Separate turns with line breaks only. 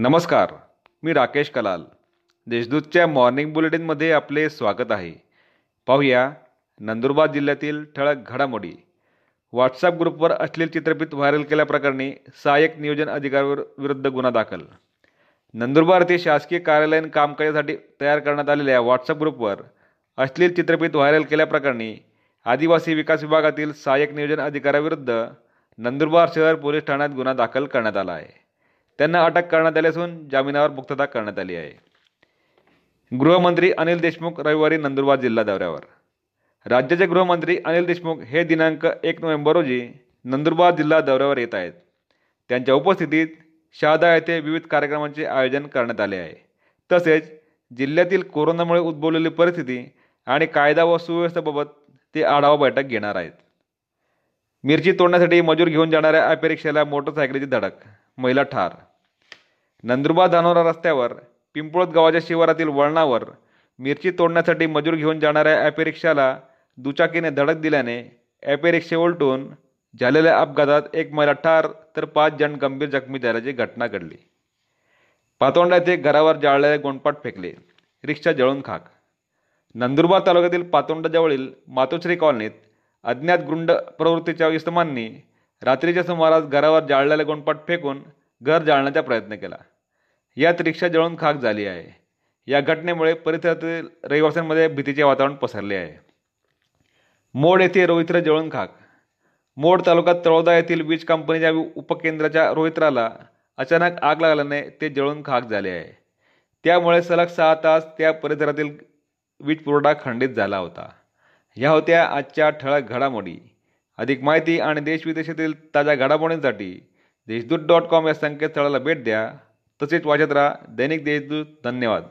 नमस्कार मी राकेश कलाल. देशदूतच्या मॉर्निंग बुलेटिनमध्ये आपले स्वागत आहे. पाहूया नंदुरबार जिल्ह्यातील ठळक घडामोडी. व्हॉट्सअप ग्रुपवर अश्लील चित्रफित व्हायरल केल्याप्रकरणी सहाय्यक नियोजन अधिकाऱ्यावर विरुद्ध गुन्हा दाखल. नंदुरबार येथे शासकीय कार्यालयीन कामकाजासाठी तयार करण्यात आलेल्या व्हॉट्सअप ग्रुपवर अश्लील चित्रफित व्हायरल केल्याप्रकरणी आदिवासी विकास विभागातील सहाय्यक नियोजन अधिकाऱ्याविरुद्ध नंदुरबार शहर पोलीस ठाण्यात गुन्हा दाखल करण्यात आला आहे. त्यांना अटक करण्यात आली असून जामिनावर मुक्तता करण्यात आली आहे. गृहमंत्री अनिल देशमुख रविवारी नंदुरबार जिल्हा दौऱ्यावर. राज्याचे गृहमंत्री अनिल देशमुख हे दिनांक एक नोव्हेंबर रोजी नंदुरबार जिल्हा दौऱ्यावर येत आहेत. त्यांच्या उपस्थितीत शहादा येथे विविध कार्यक्रमांचे आयोजन करण्यात आले आहे. तसेच जिल्ह्यातील कोरोनामुळे उद्भवलेली परिस्थिती आणि कायदा व सुव्यवस्थेबाबत ते आढावा बैठक घेणार आहेत. मिरची तोडण्यासाठी मजूर घेऊन जाणाऱ्या ॲपे मोटरसायकलीची धडक महिला ठार नंदुरबार धानोरा रस्त्यावर पिंपळत गावाच्या शिवारातील वळणावर मिरची तोडण्यासाठी मजूर घेऊन जाणाऱ्या ॲपे रिक्षाला दुचाकीने धडक दिल्याने ॲपे रिक्षे उलटून झालेल्या अपघातात एक महिला ठार तर पाच जण गंभीर जखमी झाल्याची घटना घडली. पातोंडा येथे घरावर जाळलेले गोंडपाट फेकले. रिक्षा जळून खाक. नंदुरबार तालुक्यातील पातोंडाजवळील मातोश्री कॉलनीत अज्ञात गुंड प्रवृत्तीच्या इसमांनी रात्रीच्या सुमारास घरावर जाळलेले गोंडपाट फेकून घर जाळण्याचा प्रयत्न केला. यात रिक्षा जळून खाक झाली आहे. या घटनेमुळे परिसरातील रहिवाशांमध्ये भीतीचे वातावरण पसरले आहे. मोड येथे रोहित्र जळून खाक. मोड तालुक्यात तळोदा येथील वीज कंपनीच्या उपकेंद्राच्या रोहित्राला अचानक आग लागल्याने ते जळून खाक झाले आहे. त्यामुळे सलग सहा तास त्या परिसरातील वीज पुरवठा खंडित झाला होता. ह्या होत्या आजच्या ठळक घडामोडी. अधिक माहिती आणि देशविदेशातील ताज्या घडामोडींसाठी देशदूत डॉट कॉम या संकेतस्थळाला भेट द्या. तसेच वाचत राहा. दैनिक देशदूत धन्यवाद.